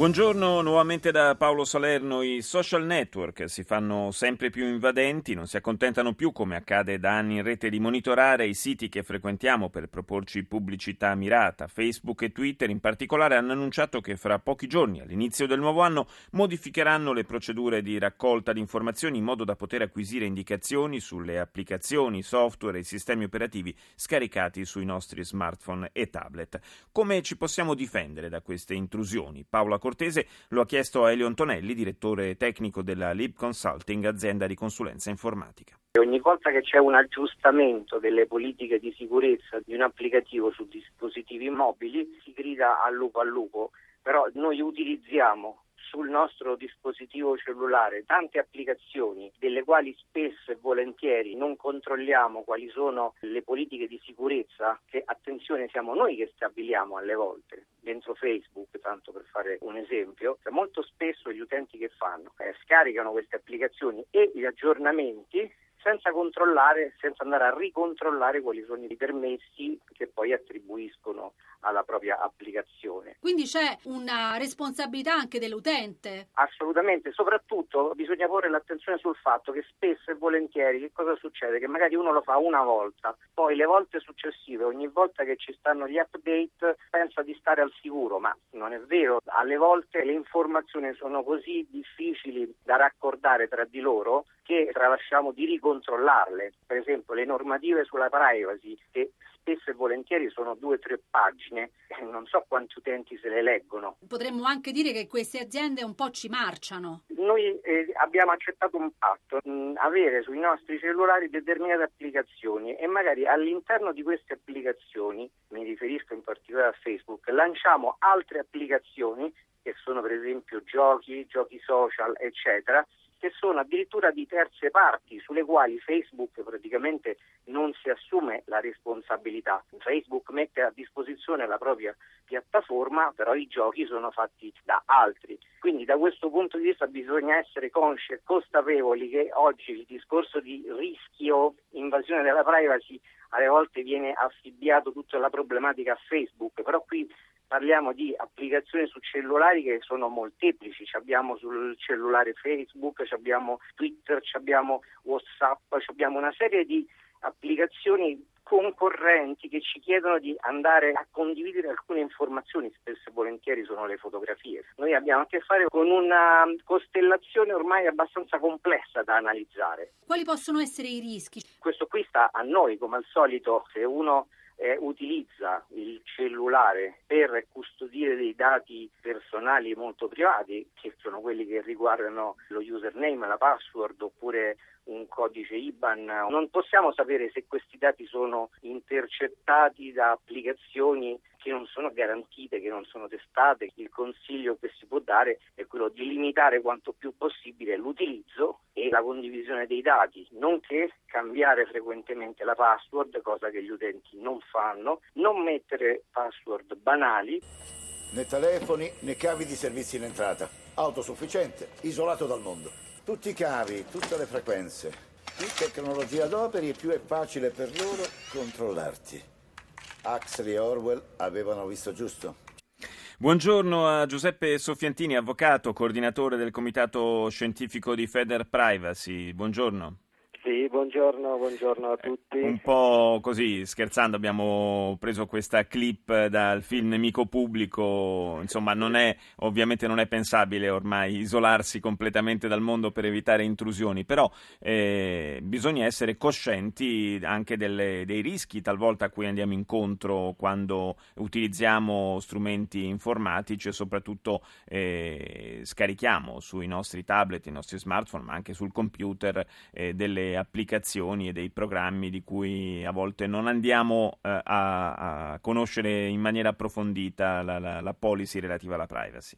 Buongiorno nuovamente da Paolo Salerno. I social network si fanno sempre più invadenti, non si accontentano più, come accade da anni in rete, di monitorare i siti che frequentiamo per proporci pubblicità mirata. Facebook e Twitter in particolare hanno annunciato che fra pochi giorni, all'inizio del nuovo anno, modificheranno le procedure di raccolta di informazioni in modo da poter acquisire indicazioni sulle applicazioni, software e sistemi operativi scaricati sui nostri smartphone e tablet. Come ci possiamo difendere da queste intrusioni? Paola Cortese lo ha chiesto a Elio Antonelli, direttore tecnico della Lib Consulting, azienda di consulenza informatica. Ogni volta che c'è un aggiustamento delle politiche di sicurezza di un applicativo su dispositivi mobili si grida al lupo al lupo, però noi utilizziamo sul nostro dispositivo cellulare tante applicazioni delle quali spesso e volentieri non controlliamo quali sono le politiche di sicurezza che attenzione siamo noi che stabiliamo alle volte dentro Facebook, tanto per fare un esempio, molto spesso gli utenti che fanno? Eh, scaricano queste applicazioni e gli aggiornamenti senza controllare, senza andare a ricontrollare quali sono i permessi che poi attribuiscono alla propria applicazione. Quindi c'è una responsabilità anche dell'utente? Assolutamente, soprattutto bisogna porre l'attenzione sul fatto che spesso e volentieri che cosa succede? Che magari uno lo fa una volta, poi le volte successive, ogni volta che ci stanno gli update, pensa di stare al sicuro, ma non è vero, alle volte le informazioni sono così difficili da raccordare tra di loro che tralasciamo di ricontrollarle. Per esempio le normative sulla privacy che spesso e volentieri sono due o tre pagine, non so quanti utenti se le leggono. Potremmo anche dire che queste aziende un po' ci marciano. Noi eh, abbiamo accettato un patto, mh, avere sui nostri cellulari determinate applicazioni e magari all'interno di queste applicazioni, mi riferisco in particolare a Facebook, lanciamo altre applicazioni che sono per esempio giochi, giochi social, eccetera, che sono addirittura di terze parti sulle quali Facebook praticamente non si assume la responsabilità. Facebook mette a disposizione la propria piattaforma, però i giochi sono fatti da altri. Quindi da questo punto di vista bisogna essere consci e consapevoli che oggi il discorso di rischio, invasione della privacy, alle volte viene affibbiato tutta la problematica a Facebook, però qui parliamo di applicazioni su cellulari che sono molteplici, abbiamo sul cellulare Facebook, abbiamo Twitter, abbiamo Whatsapp, abbiamo una serie di applicazioni concorrenti che ci chiedono di andare a condividere alcune informazioni, spesso e volentieri sono le fotografie. Noi abbiamo a che fare con una costellazione ormai abbastanza complessa da analizzare. Quali possono essere i rischi? Questo qui sta a noi, come al solito, se uno eh, utilizza il cellulare per custodire dei dati personali molto privati, che sono quelli che riguardano lo username, la password oppure un codice IBAN, non possiamo sapere se questi dati sono intercettati da applicazioni che non sono garantite, che non sono testate. Il consiglio che si può dare è quello di limitare quanto più possibile l'utilizzo e la condivisione dei dati, nonché cambiare frequentemente la password, cosa che gli utenti non fanno, non mettere password banali. Né telefoni né cavi di servizi in entrata. Autosufficiente, isolato dal mondo. Tutti i cavi, tutte le frequenze. Più tecnologia adoperi più è facile per loro controllarti. Huxley e Orwell avevano visto giusto. Buongiorno a Giuseppe Soffiantini, avvocato, coordinatore del Comitato Scientifico di Feder Privacy. Buongiorno. Sì, buongiorno, buongiorno a tutti. Un po' così, scherzando, abbiamo preso questa clip dal film Nemico Pubblico, insomma non è, ovviamente non è pensabile ormai isolarsi completamente dal mondo per evitare intrusioni, però eh, bisogna essere coscienti anche delle, dei rischi talvolta a cui andiamo incontro quando utilizziamo strumenti informatici e soprattutto eh, scarichiamo sui nostri tablet, i nostri smartphone, ma anche sul computer eh, delle applicazioni e dei programmi di cui a volte non andiamo eh, a, a, conoscere in maniera approfondita la, la, la policy relativa alla privacy.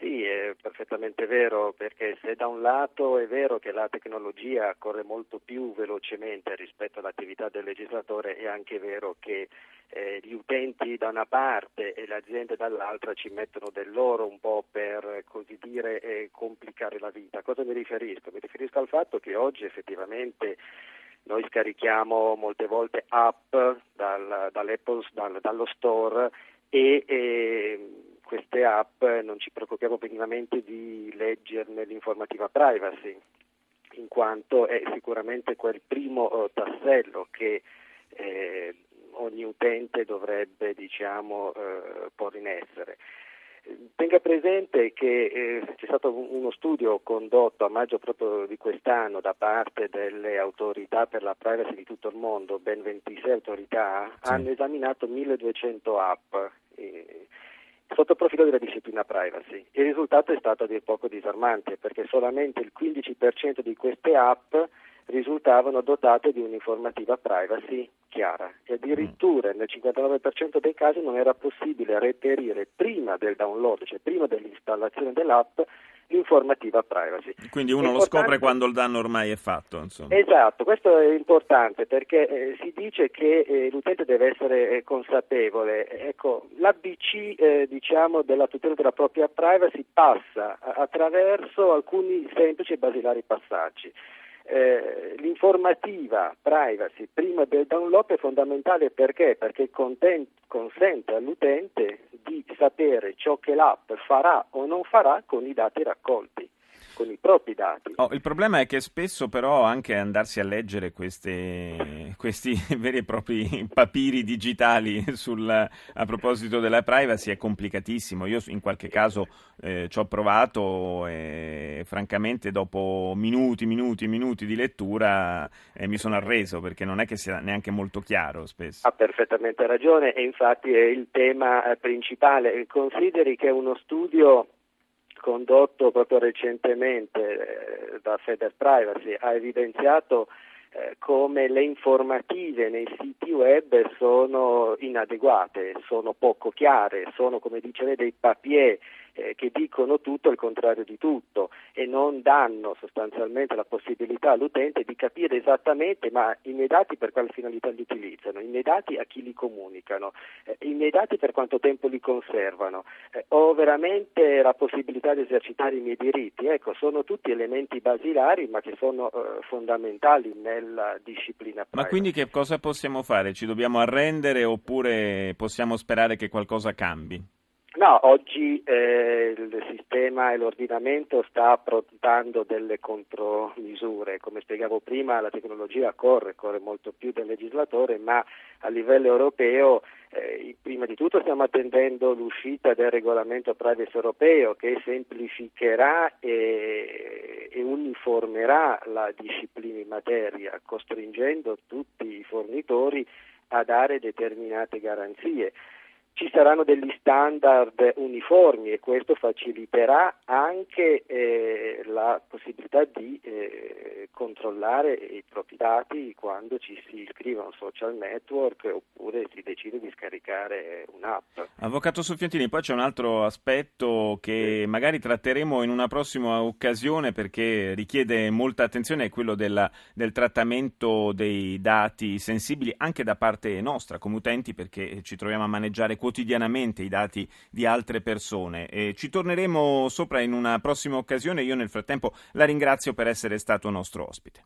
Sì, è perfettamente vero, perché se da un lato è vero che la tecnologia corre molto più velocemente rispetto all'attività del legislatore, è anche vero che eh, gli utenti da una parte e le aziende dall'altra ci mettono del loro un po' per così dire eh, complicare la vita. A cosa mi riferisco? Mi riferisco al fatto che oggi effettivamente noi scarichiamo molte volte app dal, dal, dallo store e, e queste app non ci preoccupiamo minimamente di leggerne l'informativa privacy, in quanto è sicuramente quel primo eh, tassello che eh, ogni utente dovrebbe diciamo, eh, porre in essere. Tenga presente che eh, c'è stato uno studio condotto a maggio proprio di quest'anno da parte delle autorità per la privacy di tutto il mondo, ben 26 autorità, sì. hanno esaminato 1200 app. Sotto il profilo della disciplina privacy. Il risultato è stato a dir poco disarmante perché solamente il 15% di queste app risultavano dotate di un'informativa privacy chiara e addirittura nel 59% dei casi non era possibile reperire prima del download, cioè prima dell'installazione dell'app, l'informativa privacy. Quindi uno lo scopre quando il danno ormai è fatto. Insomma. Esatto, questo è importante perché eh, si dice che eh, l'utente deve essere eh, consapevole. Ecco, l'ABC eh, diciamo, della tutela della propria privacy passa attraverso alcuni semplici e basilari passaggi. Eh, l'informativa privacy prima del download è fondamentale perché? Perché content, consente all'utente di sapere ciò che l'app farà o non farà con i dati raccolti con i propri dati. Oh, il problema è che spesso però anche andarsi a leggere queste, questi veri e propri papiri digitali sul, a proposito della privacy è complicatissimo. Io in qualche caso eh, ci ho provato e francamente dopo minuti, minuti, minuti di lettura eh, mi sono arreso perché non è che sia neanche molto chiaro spesso. Ha perfettamente ragione e infatti è il tema eh, principale. Consideri che uno studio condotto proprio recentemente eh, da Feder Privacy ha evidenziato eh, come le informative nei siti web sono inadeguate, sono poco chiare, sono come dice lei dei papier eh, che dicono tutto il contrario di tutto e non danno sostanzialmente la possibilità all'utente di capire esattamente ma i miei dati per quale finalità li utilizzano, i miei dati a chi li comunicano, eh, i miei dati per quanto tempo li conservano, eh, ho veramente la possibilità di esercitare i miei diritti. Ecco, sono tutti elementi basilari ma che sono eh, fondamentali nella disciplina. Ma quindi che cosa possiamo fare? Ci dobbiamo arrendere oppure possiamo sperare che qualcosa cambi? No, oggi eh, il sistema e l'ordinamento sta approntando delle contromisure. Come spiegavo prima, la tecnologia corre, corre molto più del legislatore, ma a livello europeo eh, prima di tutto stiamo attendendo l'uscita del regolamento privacy europeo che semplificherà e, e uniformerà la disciplina in materia, costringendo tutti i fornitori a dare determinate garanzie ci saranno degli standard uniformi e questo faciliterà anche eh, la possibilità di eh, controllare i propri dati quando ci si iscrive a un social network oppure si decide di scaricare un'app. Avvocato Soffiantini, poi c'è un altro aspetto che magari tratteremo in una prossima occasione perché richiede molta attenzione, è quello della, del trattamento dei dati sensibili anche da parte nostra come utenti perché ci troviamo a maneggiare quotidianamente i dati di altre persone. E ci torneremo sopra in una prossima occasione. Io nel frattempo la ringrazio per essere stato nostro toimenpide.